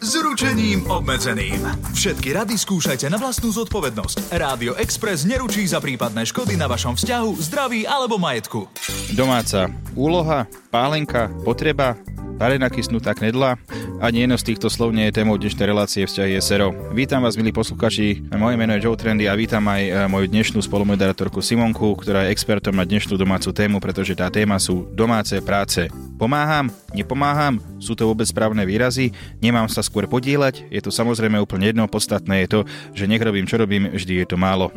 s ručením obmedzeným. Všetky rady skúšajte na vlastnú zodpovednosť. Rádio Express neručí za prípadné škody na vašom vzťahu, zdraví alebo majetku. Domáca úloha, pálenka, potreba, varená kysnutá knedla. Ani jedno z týchto slov nie je témou dnešnej relácie vzťahy SRO. Vítam vás, milí posluchači, moje meno je Joe Trendy a vítam aj e, moju dnešnú spolumoderatorku Simonku, ktorá je expertom na dnešnú domácu tému, pretože tá téma sú domáce práce. Pomáham? Nepomáham? Sú to vôbec správne výrazy? Nemám sa skôr podieľať? Je to samozrejme úplne jedno, podstatné je to, že nech robím, čo robím, vždy je to málo.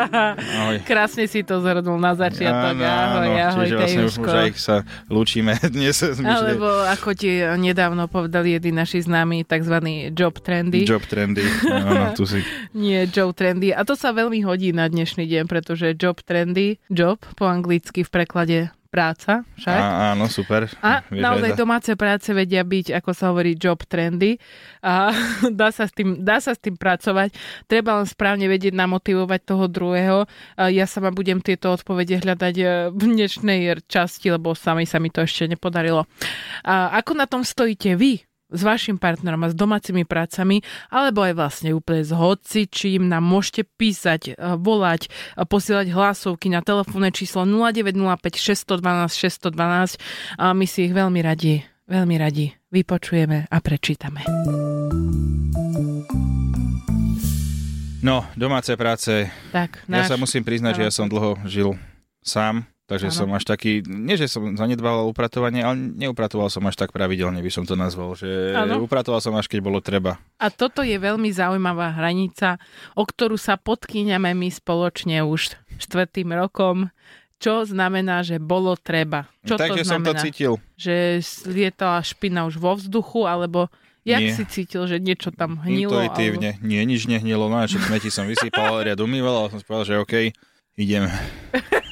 Krásne si to zhrnul na začiatok. ahoj, ahoj, čiže vlastne už, už aj sa lúčime dnes. Alebo ako ti nedávno povedali jedni naši známi, tzv. job trendy. Job trendy. Áno, tu si. Nie job trendy. A to sa veľmi hodí na dnešný deň, pretože job trendy, job po anglicky v preklade práca, však. Á, áno, super. A Vieš naozaj aj za- domáce práce vedia byť, ako sa hovorí, job trendy. A dá sa, s tým, dá sa s tým pracovať. Treba len správne vedieť namotivovať toho druhého. A ja sama budem tieto odpovede hľadať e, v dnešnej časti, lebo sami sa mi to ešte nepodarilo. A ako na tom stojíte vy? S vašim partnerom a s domácimi prácami, alebo aj vlastne úplne s hocičím nám môžete písať, e, volať, a posielať hlasovky na telefónne číslo 0905 612 612 a my si ich veľmi radi, veľmi radi vypočujeme a prečítame. No, domáce práce. Tak, Ja náš... sa musím priznať, že ja som dlho žil sám, takže Áno. som až taký, nie že som zanedbával upratovanie, ale neupratoval som až tak pravidelne, by som to nazval, že Áno. upratoval som až keď bolo treba. A toto je veľmi zaujímavá hranica, o ktorú sa podkýňame my spoločne už štvrtým rokom. Čo znamená, že bolo treba? Čo takže to som to znamená? cítil. Že lietala špina už vo vzduchu, alebo jak Nie. si cítil, že niečo tam hnilo? Alebo... Intuitívne. Nie, nič nehnilo, no a čo smeti som vysypal, riad umýval a som povedal, že OK, ideme.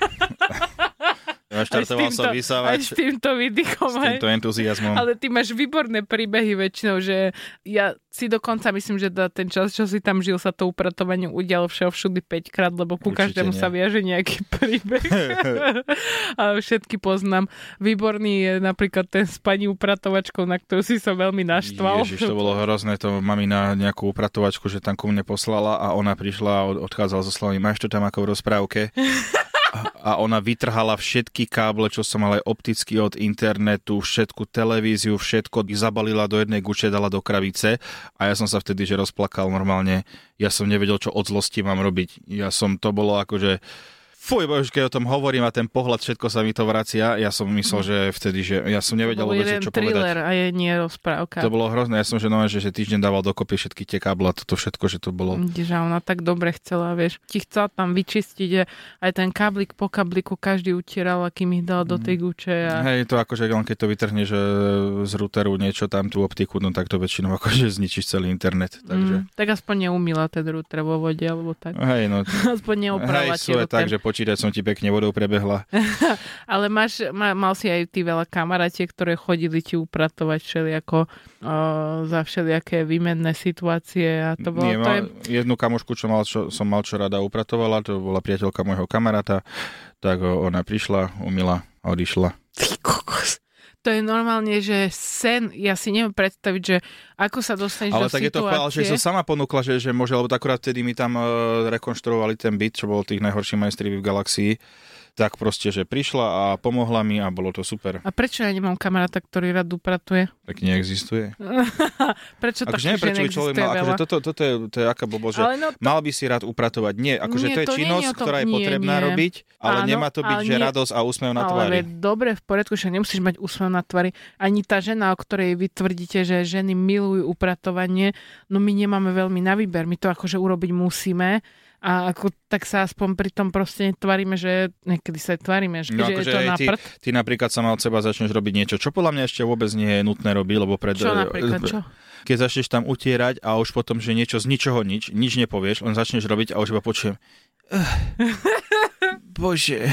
Naštartoval som Aj vysávač s týmto výdychom. s týmto entuziasmom. Ale ty máš výborné príbehy väčšinou, že ja si dokonca myslím, že za ten čas, čo si tam žil, sa to upratovanie udialo všeho všudy 5 krát, lebo ku Určite každému nie. sa viaže nejaký príbeh. a všetky poznám. Výborný je napríklad ten s pani upratovačkou, na ktorú si sa veľmi naštval. Ježiš, to bolo hrozné, to mami na nejakú upratovačku, že tam ku mne poslala a ona prišla a od- odchádzala so slovami, máš to tam ako v rozprávke? A- ona vytrhala všetky káble, čo som mal aj opticky od internetu, všetku televíziu, všetko zabalila do jednej guče, dala do krabice a ja som sa vtedy že rozplakal normálne. Ja som nevedel, čo od zlosti mám robiť. Ja som, to bolo akože Fuj, bože, keď o tom hovorím a ten pohľad, všetko sa mi to vracia. Ja som myslel, že vtedy, že ja som nevedel vôbec, čo povedať. thriller a je nie rozprávka. To bolo hrozné, ja som že, no, že, že týždeň dával dokopy všetky tie káble a toto všetko, že to bolo... Vidíš, a ona tak dobre chcela, vieš. Ti chcela tam vyčistiť a aj ten káblik po kábliku každý utieral, akým ich dal do tej guče. A... Hej, to akože len keď to vytrhne, že z routeru niečo tam tú optiku, no tak to väčšinou akože zničíš celý internet. Takže... Mm, tak aspoň neumila ten router vo vode, alebo tak. Hej, no, Aspoň neoprala hej, sú tak, že počítať som ti pekne vodou prebehla. Ale máš, ma, mal si aj ty veľa kamarátiek, ktoré chodili ti upratovať všelijako o, za všelijaké výmenné situácie a to bolo... Nie, to je, jednu kamošku, čo, mal, čo som mal, čo rada upratovala, to bola priateľka môjho kamaráta, tak ona prišla, umila a odišla. Ty kokos. To je normálne, že sen, ja si neviem predstaviť, že ako sa dostaneš Ale do tak je to povedal, že sa sama ponúkla, že, že môže, lebo akurát vtedy mi tam uh, rekonštruovali ten byt, čo bol tých najhorších majstri v galaxii. Tak proste, že prišla a pomohla mi a bolo to super. A prečo ja nemám kamaráta, ktorý rád upratuje? Tak neexistuje. prečo akože tak, nie, prečo by človek mal, akože toto, toto je, to je aká blbosť, že no to... mal by si rád upratovať. Nie, akože Nie, to je to nie činnosť, tom- ktorá je nie, potrebná nie. robiť, ale Áno, nemá to byť, ale že nie- radosť a úsmev na Ale tvári. veď dobre, v poriadku, že nemusíš mať úsmev na tvári. Ani tá žena, o ktorej vy tvrdíte, že ženy milujú upratovanie, no my nemáme veľmi na výber. My to akože urobiť musíme a ako, tak sa aspoň pri tom proste netvárime, že niekedy sa aj tvárime, že, No že je akože to na ty, prd. ty napríklad sama od seba začneš robiť niečo, čo podľa mňa ešte vôbec nie je nutné robiť, lebo pred... Čo napríklad, čo? Keď začneš tam utierať a už potom, že niečo z ničoho nič, nič nepovieš, len začneš robiť a už iba počujem. "Ugh, Bože,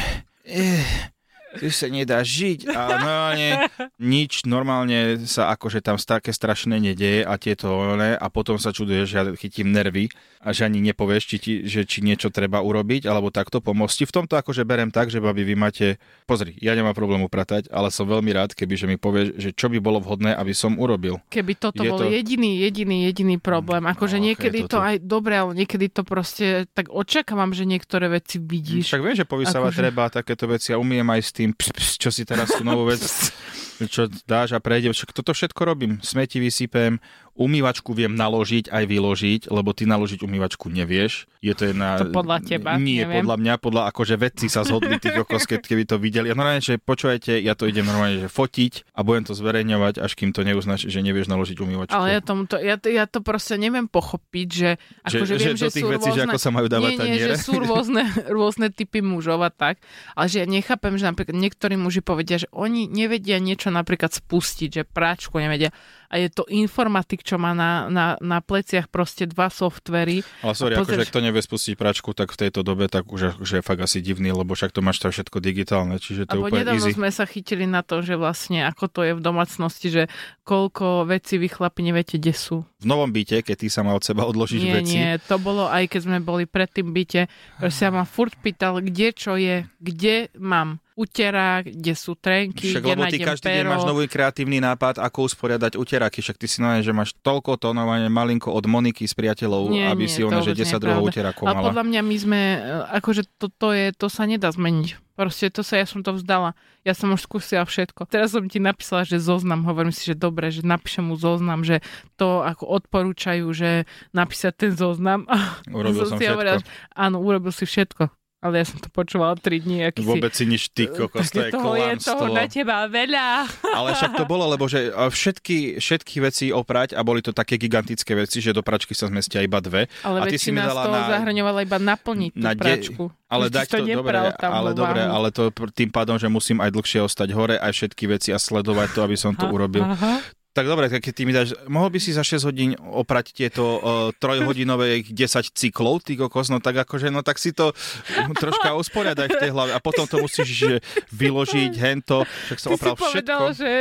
eh, tu sa nedá žiť a normálne nič normálne sa akože tam také strašné nedeje a tieto one a potom sa čuduješ, že ja chytím nervy a že ani nepovieš, či, ti, že či niečo treba urobiť alebo takto pomôcť. V tomto akože berem tak, že babi, vy máte, pozri, ja nemám problém upratať, ale som veľmi rád, keby že mi povieš, že čo by bolo vhodné, aby som urobil. Keby toto Je bol to- jediný, jediný, jediný problém. Akože No, niekedy je to aj dobre, ale niekedy to proste tak očakávam, že niektoré veci vidíš. Však viem, že povysávať Akože- treba takéto veci a umiem aj s tým, ps, ps, čo si teraz tú novú vec, čo dáš a prejde. Však toto všetko robím. Smeti vysypem, umývačku viem naložiť aj vyložiť, lebo ty naložiť umývačku nevieš. Je to jedna... To podľa teba, Nie, neviem. podľa mňa, podľa akože vedci sa zhodli, tí kokos, keď keby to videli. A normálne, že počúvajte, ja to idem normálne, že fotiť a budem to zverejňovať, až kým to neuznáš, že nevieš naložiť umývačku. Ale ja, tomu to, ja, to, ja to proste neviem pochopiť, že, že, akože že, viem, do že tých sú vecí, rôzne... že ako sa majú dávať nie, nie, taniere. že sú rôzne, rôzne typy mužov a tak, ale že ja nechápem, že napríklad niektorí muži povedia, že oni nevedia niečo napríklad spustiť, že práčku nevedia a je to informatik, čo má na, na, na pleciach proste dva softvery. Ale sorry, akože pozrieš- kto nevie spustiť pračku, tak v tejto dobe tak už že je fakt asi divný, lebo však to máš tam všetko digitálne, čiže to je úplne nedávno easy. sme sa chytili na to, že vlastne ako to je v domácnosti, že koľko vecí vy chlapi neviete, kde sú. V novom byte, keď ty sa mal od seba odložiť Nie, veci, nie, to bolo aj keď sme boli pred tým byte, že sa ma furt pýtal, kde čo je, kde mám uterák, kde sú trenky, však kde lebo ty každý deň pero. máš nový kreatívny nápad, ako usporiadať uteráky, však ty si normálne, že máš toľko to normálne malinko od Moniky s priateľov, Nie, aby nie, si ona, že vôbec nie 10 je druhov pravda. uterákov Ale mala. podľa mňa my sme, e, akože to, to, je, to sa nedá zmeniť. Proste to sa, ja som to vzdala. Ja som už skúsila všetko. Teraz som ti napísala, že zoznam, hovorím si, že dobre, že napíšem mu zoznam, že to ako odporúčajú, že napísať ten zoznam. Urobil som hovorila, všetko. že áno, urobil si všetko. Ale ja som to počúvala 3 dní. Aký Vôbec si nič, ty kokos, to je toho je toho na teba veľa. Ale však to bolo, lebo že všetky, všetky veci oprať a boli to také gigantické veci, že do pračky sa zmestia iba dve. Ale a ty si mi väčšina z dala toho na, zahrňovala iba naplniť tú na de- pračku. Ale Už dať to, dobre, ale dobre, ale to tým pádom, že musím aj dlhšie ostať hore, aj všetky veci a sledovať to, aby som to urobil. Aha. Tak dobre, tak keď ty mi dáš, mohol by si za 6 hodín oprať tieto uh, trojhodinové 10 cyklov, ty kokos, no tak akože, no tak si to troška usporiadaj v tej hlave a potom to musíš že, vyložiť, hento, však som Ty si, opral povedal, všetko. že,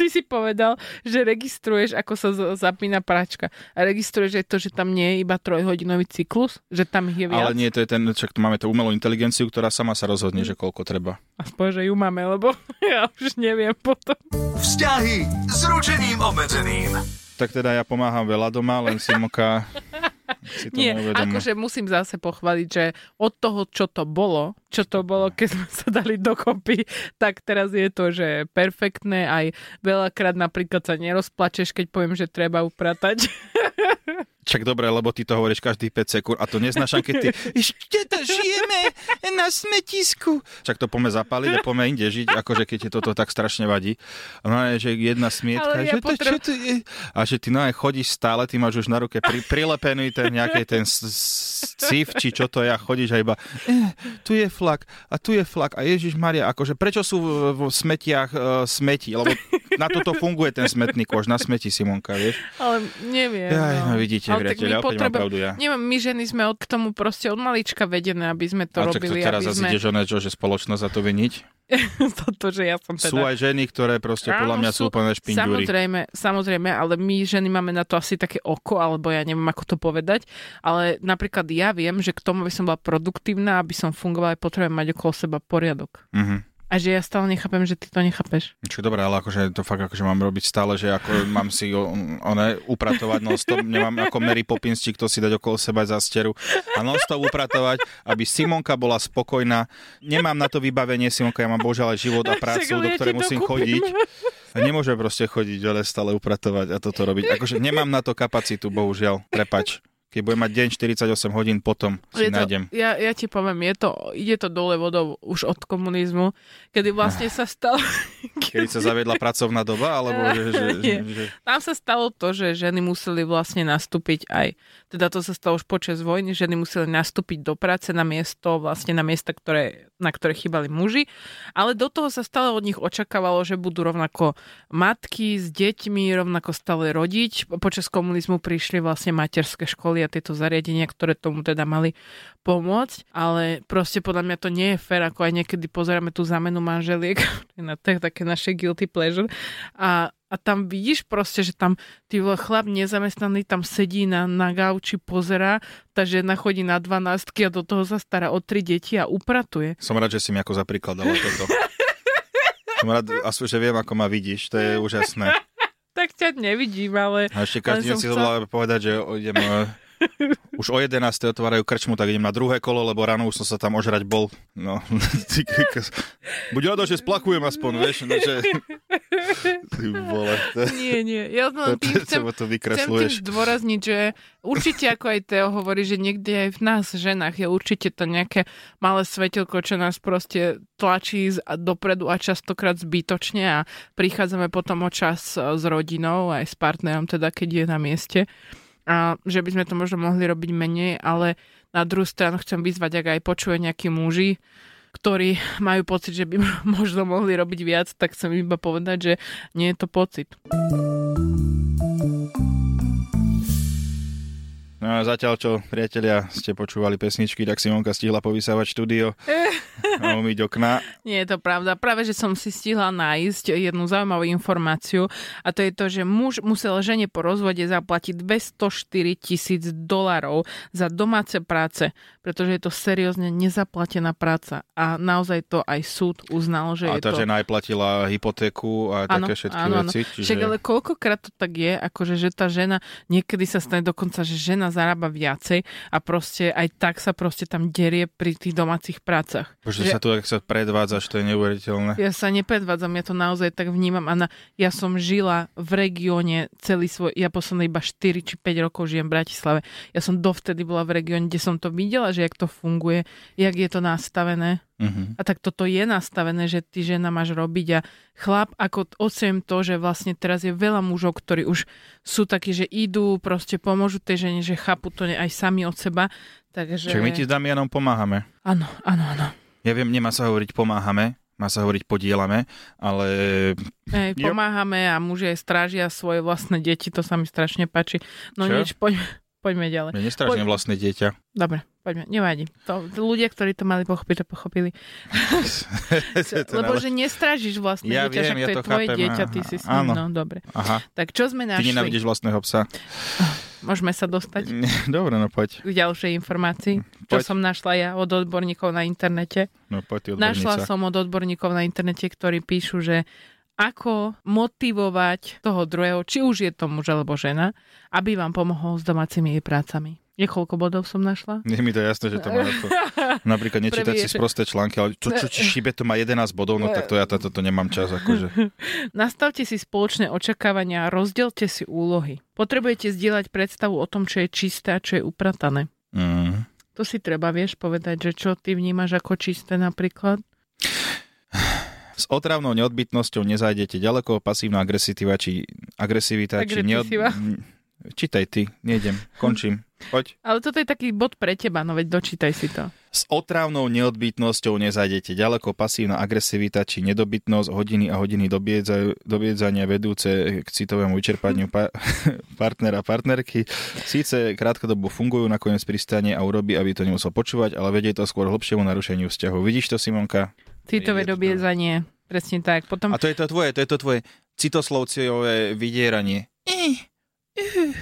ty si povedal, že registruješ, ako sa zapína pračka. A registruješ aj to, že tam nie je iba trojhodinový cyklus? Že tam je viac? Ale nie, to je ten, však tu máme tú umelú inteligenciu, ktorá sama sa rozhodne, že koľko treba. Aspoň, že ju máme, lebo ja už neviem potom. Vzťahy s ručením obmedzeným. Tak teda ja pomáham veľa doma, len Simonka si to Nie, neuvedomuje. akože musím zase pochváliť, že od toho, čo to bolo, čo to bolo, keď sme sa dali dokopy, tak teraz je to, že perfektné, aj veľakrát napríklad sa nerozplačeš, keď poviem, že treba upratať. Čak dobre, lebo ty to hovoríš každých 5 sekúnd a to neznášam, keď ty ešte to žijeme na smetisku. Čak to poďme zapaliť a poďme inde žiť, akože keď ti toto tak strašne vadí. No je, že jedna smietka, Ale ja že to, potreb- čo to je? A že ty no aj chodíš stále, ty máš už na ruke pri, prilepený ten nejaký ten s- s- cif, či čo to je a chodíš a iba eh, tu je flak a tu je flak a Ježiš Maria, akože prečo sú v, v smetiach uh, smeti, lebo na toto funguje ten smetný kož, na smeti Simonka, vieš? Ale neviem. Jaj, no vidíte, Ale opäť mám potrebujeme- pravdu ja. Neviem, my ženy sme od k tomu proste od malička vedené, aby sme to a čak to robili, teraz aby zase sme... ideš oné, čo, že spoločnosť za to viniť? Toto, že ja som teda... Sú aj ženy, ktoré proste podľa Áno, mňa sú úplne špindúry. Samozrejme, samozrejme, ale my ženy máme na to asi také oko, alebo ja neviem, ako to povedať, ale napríklad ja viem, že k tomu, aby som bola produktívna, aby som fungovala, potrebujem mať okolo seba poriadok. Mhm. A že ja stále nechápem, že ty to nechápeš. Čo dobré, ale akože to fakt akože mám robiť stále, že ako mám si one, upratovať non-stop, nemám ako Mary Poppins, či kto si dať okolo seba za steru a non-stop upratovať, aby Simonka bola spokojná. Nemám na to vybavenie, Simonka, ja mám bohužiaľ aj život a prácu, do ktorej musím chodiť. A nemôžem proste chodiť, ale stále upratovať a toto robiť. Akože nemám na to kapacitu, bohužiaľ. Prepač. Keď budem mať deň 48 hodín, potom si je to, nájdem. Ja, ja ti poviem, je to, ide to dole vodou už od komunizmu, kedy vlastne sa stalo... Kedy sa zaviedla pracovná doba, alebo že, že, že, že... Tam sa stalo to, že ženy museli vlastne nastúpiť aj, teda to sa stalo už počas vojny, ženy museli nastúpiť do práce na miesto, vlastne na miesta, ktoré, na ktoré chýbali muži, ale do toho sa stále od nich očakávalo, že budú rovnako matky s deťmi, rovnako stále rodiť. Počas komunizmu prišli vlastne materské školy a tieto zariadenia, ktoré tomu teda mali pomôcť, ale proste podľa mňa to nie je fér, ako aj niekedy pozeráme tú zamenu manželiek, na to také naše guilty pleasure a a tam vidíš proste, že tam ty chlap nezamestnaný tam sedí na, na gauči, pozera, tá žena chodí na 12 a do toho sa stará o tri deti a upratuje. Som rád, že si mi ako za príklad dala toto. Som rád, že viem, ako ma vidíš, to je úžasné. tak ťa nevidím, ale... A ešte každý deň si chcel... povedať, že idem už o 11. otvárajú krčmu, tak idem na druhé kolo, lebo ráno už som sa tam ožrať bol. No, buď rado, že splakujem aspoň, vieš, no, že... Ty vole. Nie, nie, ja len tým chcem, to chcem tým zdôrazniť, že určite, ako aj Teo hovorí, že niekde aj v nás, ženách, je určite to nejaké malé svetelko, čo nás proste tlačí dopredu a častokrát zbytočne a prichádzame potom o čas s rodinou, aj s partnerom, teda keď je na mieste a že by sme to možno mohli robiť menej, ale na druhú stranu chcem vyzvať, ak aj počuje nejakí muži, ktorí majú pocit, že by možno mohli robiť viac, tak chcem iba povedať, že nie je to pocit. No a zatiaľ, čo priatelia ste počúvali pesničky, tak Simonka stihla povysávať štúdio a umyť okna. Nie je to pravda. Práve, že som si stihla nájsť jednu zaujímavú informáciu a to je to, že muž musel žene po rozvode zaplatiť 204 tisíc dolarov za domáce práce, pretože je to seriózne nezaplatená práca a naozaj to aj súd uznal, že a je tá to... žena aj platila hypotéku a ano, také všetky ano, veci. Čiže... Však ale koľkokrát to tak je, akože že tá žena, niekedy sa stane dokonca, že žena zarába viacej a proste aj tak sa proste tam derie pri tých domácich prácach. Bože, že... sa tu ak sa predvádzaš, to je neuveriteľné. Ja sa nepredvádzam, ja to naozaj tak vnímam a na, ja som žila v regióne celý svoj, ja posledné iba 4 či 5 rokov žijem v Bratislave. Ja som dovtedy bola v regióne, kde som to videla, že jak to funguje, jak je to nastavené. Uh-huh. A tak toto je nastavené, že ty žena máš robiť a chlap, ako ocením to, že vlastne teraz je veľa mužov, ktorí už sú takí, že idú, proste pomôžu tej žene, že chápu to aj sami od seba. Takže... Čiže my ti s Damianom pomáhame. Áno, áno, áno. Ja viem, nemá sa hovoriť pomáhame, má sa hovoriť podielame, ale... Ej, pomáhame a muži aj strážia svoje vlastné deti, to sa mi strašne páči. No Čo? nič, poďme, poďme ďalej. Ja nestrážim Poď... vlastné dieťa. Dobre, poďme, nevadí. To, ľudia, ktorí to mali pochopiť, to pochopili. to Lebo že nestrážiš vlastné ja dieťa, však ja to je tvoje chápem, dieťa, ty si s ním, no dobre. Aha. Tak čo sme našli? Ty nenávidíš vlastného psa. Môžeme sa dostať? Dobre, no poď. K ďalšej informácii, čo poď. som našla ja od odborníkov na internete. No poď, ty Našla som od odborníkov na internete, ktorí píšu, že ako motivovať toho druhého, či už je to muž alebo žena, aby vám pomohol s domácimi prácami. Niekoľko bodov som našla. Nie mi to jasné, že to má to. Napríklad nečítať si sprosté články, ale čo, čo, či šibe to má 11 bodov, no tak to ja toto to nemám čas. Akože. Nastavte si spoločné očakávania a rozdielte si úlohy. Potrebujete zdieľať predstavu o tom, čo je čisté a čo je upratané. Mm. To si treba, vieš, povedať, že čo ty vnímaš ako čisté napríklad? S otravnou neodbytnosťou nezájdete ďaleko, pasívna agresivita či agresivita, či neod... Čítaj ty, nejdem, končím. Poď. Ale toto je taký bod pre teba, no veď dočítaj si to. S otrávnou neodbytnosťou nezajdete ďaleko pasívna agresivita či nedobytnosť, hodiny a hodiny dobiedzania vedúce k citovému vyčerpaniu pa- partnera partnerky. Síce krátkodobo fungujú, nakoniec pristane a urobí, aby to nemusel počúvať, ale vedie to skôr hlbšiemu narušeniu vzťahu. Vidíš to, Simonka? Citové dobiedzanie, presne tak. Potom... A to je to tvoje, to je to tvoje citoslovciové vydieranie. Uh, uh,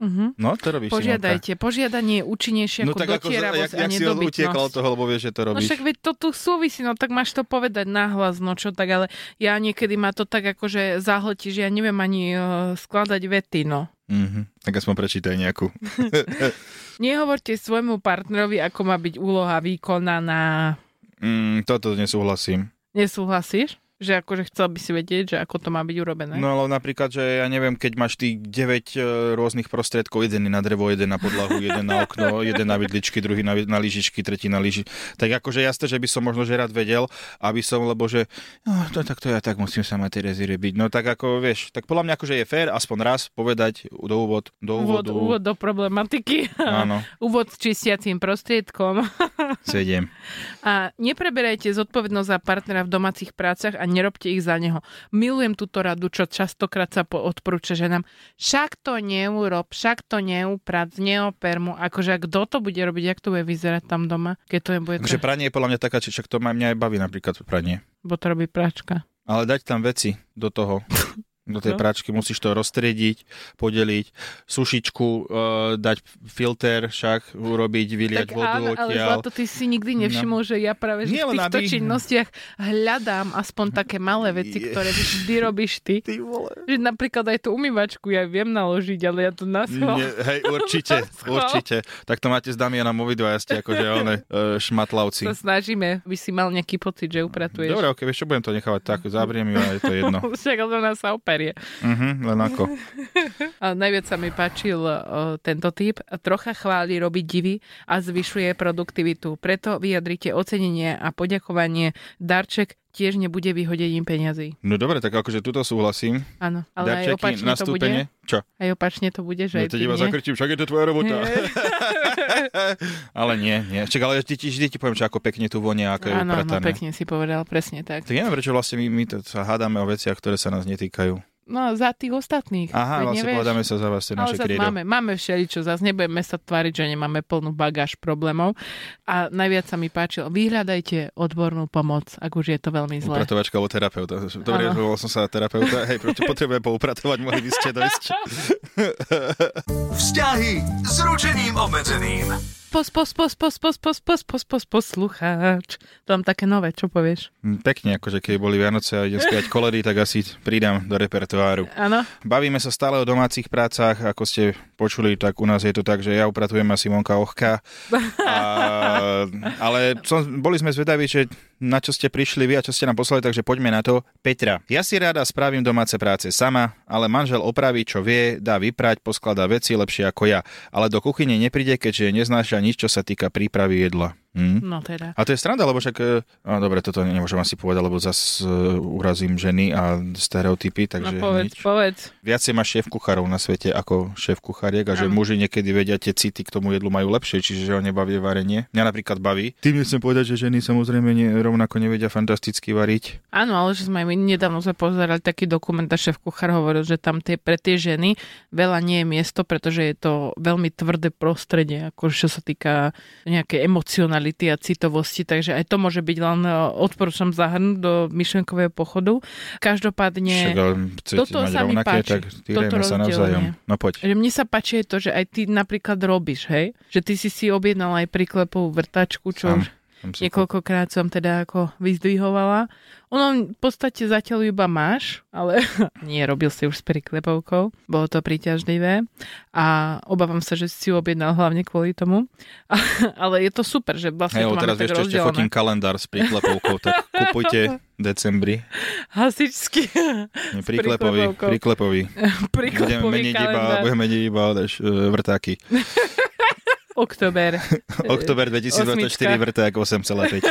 Uh-huh. No, to robíš, Požiadajte. Požiadanie je účinnejšie no, ako tak dotieravosť ako, jak, a si utiekal od toho, lebo vieš, že to No robíš. však veď to tu súvisí, no tak máš to povedať nahlas, no čo tak, ale ja niekedy ma to tak akože zahltí, že ja neviem ani uh, skladať vety, no. Mm-hmm. Tak aspoň prečítaj nejakú. Nehovorte svojmu partnerovi, ako má byť úloha vykonaná. Mm, toto nesúhlasím. Nesúhlasíš? Že akože chcel by si vedieť, že ako to má byť urobené. No ale napríklad, že ja neviem, keď máš tých 9 e, rôznych prostriedkov, jeden je na drevo, jeden na podlahu, jeden na okno, jeden na vidličky, druhý na, na lyžičky, tretí na lyži. Tak akože jasné, že by som možno že rád vedel, aby som, lebo že no, to, tak to ja tak musím sa mať Terezy byť. No tak ako vieš, tak podľa mňa akože je fér aspoň raz povedať do úvod, do úvodu. Úvod, úvod do problematiky. Áno. úvod s čistiacím prostriedkom. Sedem. A nepreberajte zodpovednosť za partnera v domácich prácach a nerobte ich za neho. Milujem túto radu, čo častokrát sa odporúča ženám. Však to neurob, však to neuprac, neoper mu. Akože kto to bude robiť, jak to bude vyzerať tam doma, keď to nebude... Takže pranie je podľa mňa taká, či však to ma mňa aj baví napríklad pranie. Bo to robí pračka. Ale dať tam veci do toho. do tej no. pračky, musíš to roztriediť, podeliť, sušičku, uh, dať filter, však urobiť, vyliať tak vodu áno, ale zlato, ty si nikdy no. nevšimol, no. že ja práve že v týchto aby... činnostiach hľadám aspoň také malé veci, ktoré vždy robíš ty. Ty vole. Že napríklad aj tú umývačku ja viem naložiť, ale ja to na Hej, určite, určite. Tak to máte s Damianom obidva, ja ste akože one uh, šmatlavci. Sa snažíme, by si mal nejaký pocit, že upratuješ. Dobre, ok, vieš čo, budem to nechávať tak, zavriem ju a je to jedno. Však to nás sa operie. Uh-huh, len ako. Najviac sa mi páčil uh, tento typ. Trocha chváli robiť divy a zvyšuje produktivitu. Preto vyjadrite ocenenie a poďakovanie. Darček tiež nebude vyhodením peňazí. No dobre, tak akože tuto súhlasím. Áno, ale Darčeky, aj opačne nastúpenie. to bude. Čo? Aj opačne to bude, že no, aj ty iba zakrčím, však je to tvoja robota. ale nie, nie. Čak, ale vždy, vždy ti poviem, že ako pekne tu vonia, ako je Áno, no pekne si povedal, presne tak. Tak neviem, prečo vlastne my, my to sa hádame o veciach, ktoré sa nás netýkajú. No, za tých ostatných. Aha, vlastne nevieš? povedáme sa za vás, to naše Ale máme, máme všeličo, zase nebudeme sa tváriť, že nemáme plnú bagáž problémov. A najviac sa mi páčilo, vyhľadajte odbornú pomoc, ak už je to veľmi zlé. Upratovačka alebo terapeuta. Dobre, volal som sa terapeuta. Hej, prečo potrebujem poupratovať, mohli by ste dojsť. Vzťahy s ručením obmedzeným pos, pos, pos, pos, pos, pos, pos, pos, pos, poslucháč. To mám také nové, čo povieš? Hm, pekne, akože keď boli Vianoce a idem spievať koledy, tak asi pridám do repertoáru. Áno. Bavíme sa stále o domácich prácach, ako ste počuli, tak u nás je to tak, že ja upratujem asi Simonka Ochka. A, ale som, boli sme zvedaví, že na čo ste prišli vy a čo ste nám poslali, takže poďme na to. Petra, ja si rada spravím domáce práce sama, ale manžel opraví, čo vie, dá vyprať, poskladá veci lepšie ako ja. Ale do kuchyne nepríde, keďže neznáša nič, čo sa týka prípravy jedla. Hm? No teda. A to je stranda, lebo však... E, no, dobre, toto nemôžem asi povedať, lebo zase uh, urazím ženy a stereotypy, takže No povedz, nič. povedz. Viacej má šéf kuchárov na svete ako šéf kuchariek a že muži niekedy vedia tie city k tomu jedlu majú lepšie, čiže že ho nebaví varenie. Mňa napríklad baví. Tým nechcem povedať, že ženy samozrejme nie, rovnako nevedia fantasticky variť. Áno, ale že sme my nedávno sme pozerali taký dokument a šéf kuchár hovoril, že tam tie, pre tie ženy veľa nie je miesto, pretože je to veľmi tvrdé prostredie, ako čo sa týka nejakej emocionality a citovosti takže aj to môže byť len e, odporúčam zahrnúť do myšlenkového pochodu. Každopádne, Však, toto sa mi páči. Tak toto sa navzájom. No poď. Že mne sa páči to, že aj ty napríklad robíš, hej? Že ty si si objednal aj priklepovú vrtačku, čo Am. už Niekoľkokrát som teda ako vyzdvihovala. Ono v podstate zatiaľ iba máš, ale nie, robil si už s priklepovkou. Bolo to príťažlivé a obávam sa, že si si objednal hlavne kvôli tomu. ale je to super, že vlastne hey, to teraz vieš, ešte fotím kalendár s priklepovkou, tak kupujte decembri. Hasičský. Nie, priklepový budeme meniť iba, budeme meniť iba vrtáky. Oktober. Oktober 2024 vrták 8,5.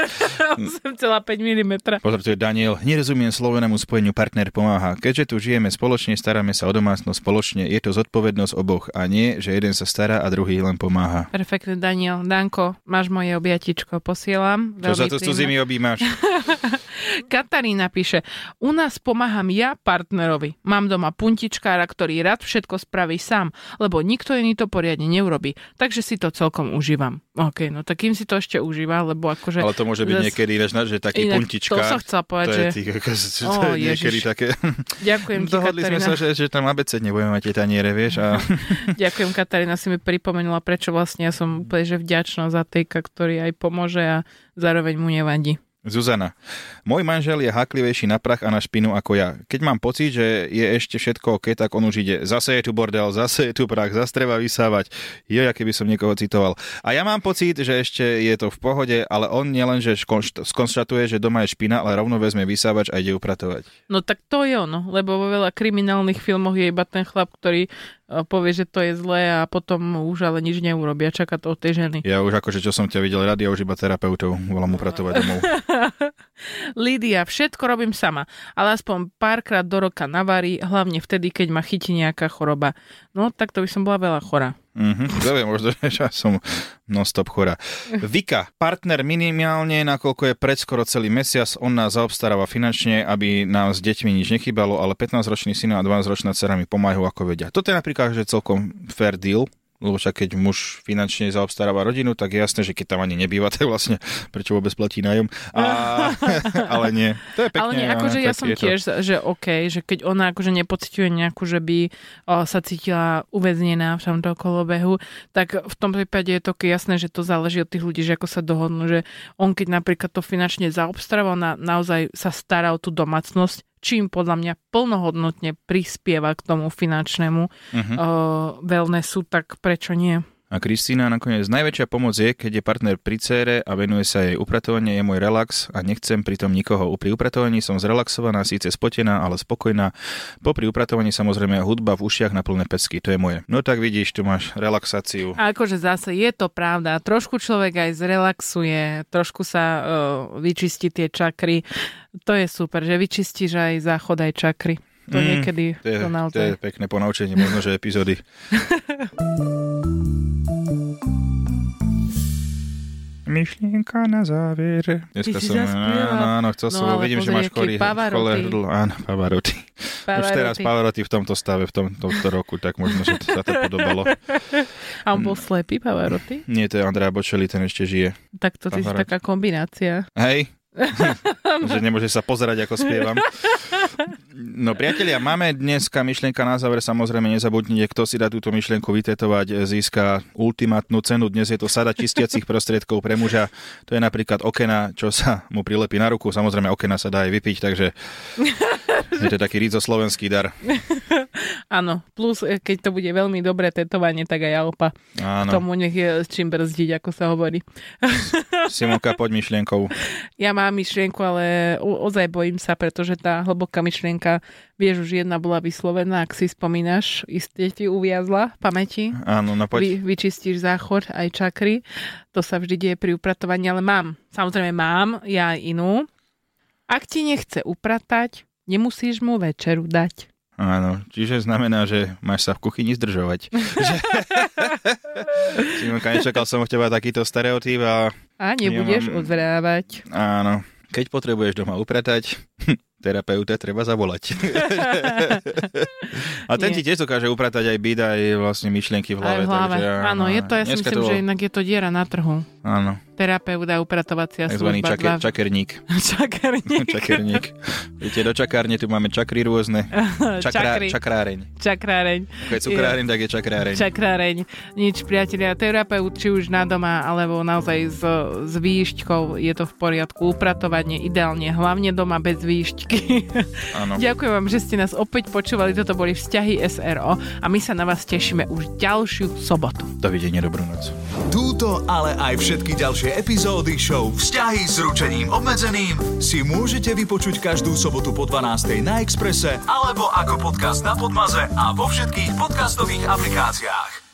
8,5 mm. Pozor, tu je Daniel. Nerozumiem slovenému spojeniu partner pomáha. Keďže tu žijeme spoločne, staráme sa o domácnosť spoločne, je to zodpovednosť oboch a nie, že jeden sa stará a druhý len pomáha. Perfektne, Daniel. Danko, máš moje objatičko, posielam. Čo sa tu s cudzími objímaš? Katarína píše, u nás pomáham ja partnerovi. Mám doma puntičkára, ktorý rád všetko spraví sám, lebo nikto iný to poriadne neurobí. Takže si to celkom užívam. OK, no tak kým si to ešte užíva, lebo akože... Ale to môže byť zas... niekedy, že taký Inak, puntička. To som chcela povedať, to že... Je tých, ako, to oh, je niekedy také... Ďakujem ti, Dohodli Katarína. sme sa, že, že tam ABC nebudeme mať tie taniere, vieš. A... Ďakujem, Katarína, si mi pripomenula, prečo vlastne ja som úplne že vďačná za tejka, ktorý aj pomôže a zároveň mu nevadí. Zuzana. Môj manžel je háklivejší na prach a na špinu ako ja. Keď mám pocit, že je ešte všetko OK, tak on už ide. Zase je tu bordel, zase je tu prach, zase treba vysávať. Jo, aké by som niekoho citoval. A ja mám pocit, že ešte je to v pohode, ale on nielen, že skonštatuje, že doma je špina, ale rovno vezme vysávač a ide upratovať. No tak to je ono, lebo vo veľa kriminálnych filmoch je iba ten chlap, ktorý povie, že to je zlé a potom už ale nič neurobia. Čaká to od tej ženy. Ja už akože, čo som ťa videl rady, ja už iba terapeutov volám upratovať domov. Lídia, všetko robím sama, ale aspoň párkrát do roka navarí, hlavne vtedy, keď ma chytí nejaká choroba. No, tak to by som bola veľa chora. Mm-hmm, to je možno, že ja som non-stop chora. Vika, partner minimálne, nakoľko je pred skoro celý mesiac, on nás zaobstaráva finančne, aby nám s deťmi nič nechybalo, ale 15-ročný syn a 12-ročná dcera mi pomáhajú ako vedia. Toto je napríklad že celkom fair deal, lebo však keď muž finančne zaobstaráva rodinu, tak je jasné, že keď tam ani nebýva, tak vlastne prečo vôbec platí nájom. A, ale nie, to je pekne. Ale nie, akože ja som tiež, to... že OK, že keď ona akože nepociťuje nejakú, že by o, sa cítila uväznená v tomto kolobehu, tak v tom prípade je to jasné, že to záleží od tých ľudí, že ako sa dohodnú, že on keď napríklad to finančne zaobstaráva, ona naozaj sa stará o tú domácnosť, čím podľa mňa plnohodnotne prispieva k tomu finančnému uh-huh. uh, wellnessu, tak prečo nie? A Kristýna nakoniec najväčšia pomoc je, keď je partner pri cére a venuje sa jej upratovanie, je môj relax a nechcem pritom nikoho. Pri upratovaní som zrelaxovaná, síce spotená, ale spokojná. Popri upratovaní samozrejme hudba v ušiach na plné pecky, to je moje. No tak vidíš, tu máš relaxáciu. A akože zase je to pravda, trošku človek aj zrelaxuje, trošku sa uh, vyčistí tie čakry. To je super, že vyčistíš aj záchod, aj čakry. To mm, niekedy to, je, to naozaj... To je pekné ponaučenie, možno, že epizódy. Myšlienka na záver. Dneska som, áno, áno, chcel No, som, vidím, že máš chorý, Pavarotti. choleru, áno, Pavarotti. Už Pavarotti. teraz Pavarotti v tomto stave, v tom, tomto roku, tak možno, že sa to podobalo. A on bol slepý, Pavarotti? Nie, to je Andrea Bocelli, ten ešte žije. Tak to ty si taká kombinácia. Hej, že nemôže sa pozerať, ako spievam. No priatelia, máme dneska myšlienka na záver, samozrejme nezabudnite, kto si dá túto myšlienku vytetovať, získa ultimátnu cenu. Dnes je to sada čistiacich prostriedkov pre muža. To je napríklad okena, čo sa mu prilepí na ruku. Samozrejme okena sa dá aj vypiť, takže je to taký rídzo slovenský dar. Áno, plus e, keď to bude veľmi dobré tetovanie, tak aj Alpa. K Áno, tomu nech je s čím brzdiť, ako sa hovorí. Simonka, poď myšlienkou. Ja mám myšlienku, ale ozaj bojím sa, pretože tá hlboká myšlienka, vieš, už jedna bola vyslovená, ak si spomínaš, iste ti uviazla v pamäti. Áno, no poď. Vy, vyčistíš záchod aj čakry. To sa vždy deje pri upratovaní, ale mám. Samozrejme mám, ja aj inú. Ak ti nechce upratať, nemusíš mu večeru dať. Áno, čiže znamená, že máš sa v kuchyni zdržovať. Simonka, nečakal som od teba takýto stereotyp a A nebudeš Ja mám- odvrávať. áno, keď potrebuješ doma upratať, terapeuta treba zavolať. a ten Nie. ti tiež dokáže upratať aj byt, aj vlastne myšlienky v Aj hlave. v hlave. Takže, Áno, je to, ja si myslím, že inak je to diera na trhu. Áno, Terapeut a upratovacia takzvaný služba. čaker, dva- čakerník. Čakerník. čakerník. Viete, do čakárne tu máme čakry rôzne. Čakrá, Čakry. čakráreň. Čakráreň. Keď je cukráreň, tak je čakráreň. Čakráreň. Nič, priatelia. Terapeut, či už na doma, alebo naozaj s, s výšťkou, je to v poriadku. Upratovanie ideálne, hlavne doma bez výšťky. Áno. Ďakujem vám, že ste nás opäť počúvali. Toto boli vzťahy SRO a my sa na vás tešíme už ďalšiu sobotu. Dovidenia, dobrú noc. Túto, ale aj všetky ďalšie epizódy show Vzťahy s ručením obmedzeným si môžete vypočuť každú sobotu po 12. na Exprese alebo ako podcast na Podmaze a vo všetkých podcastových aplikáciách.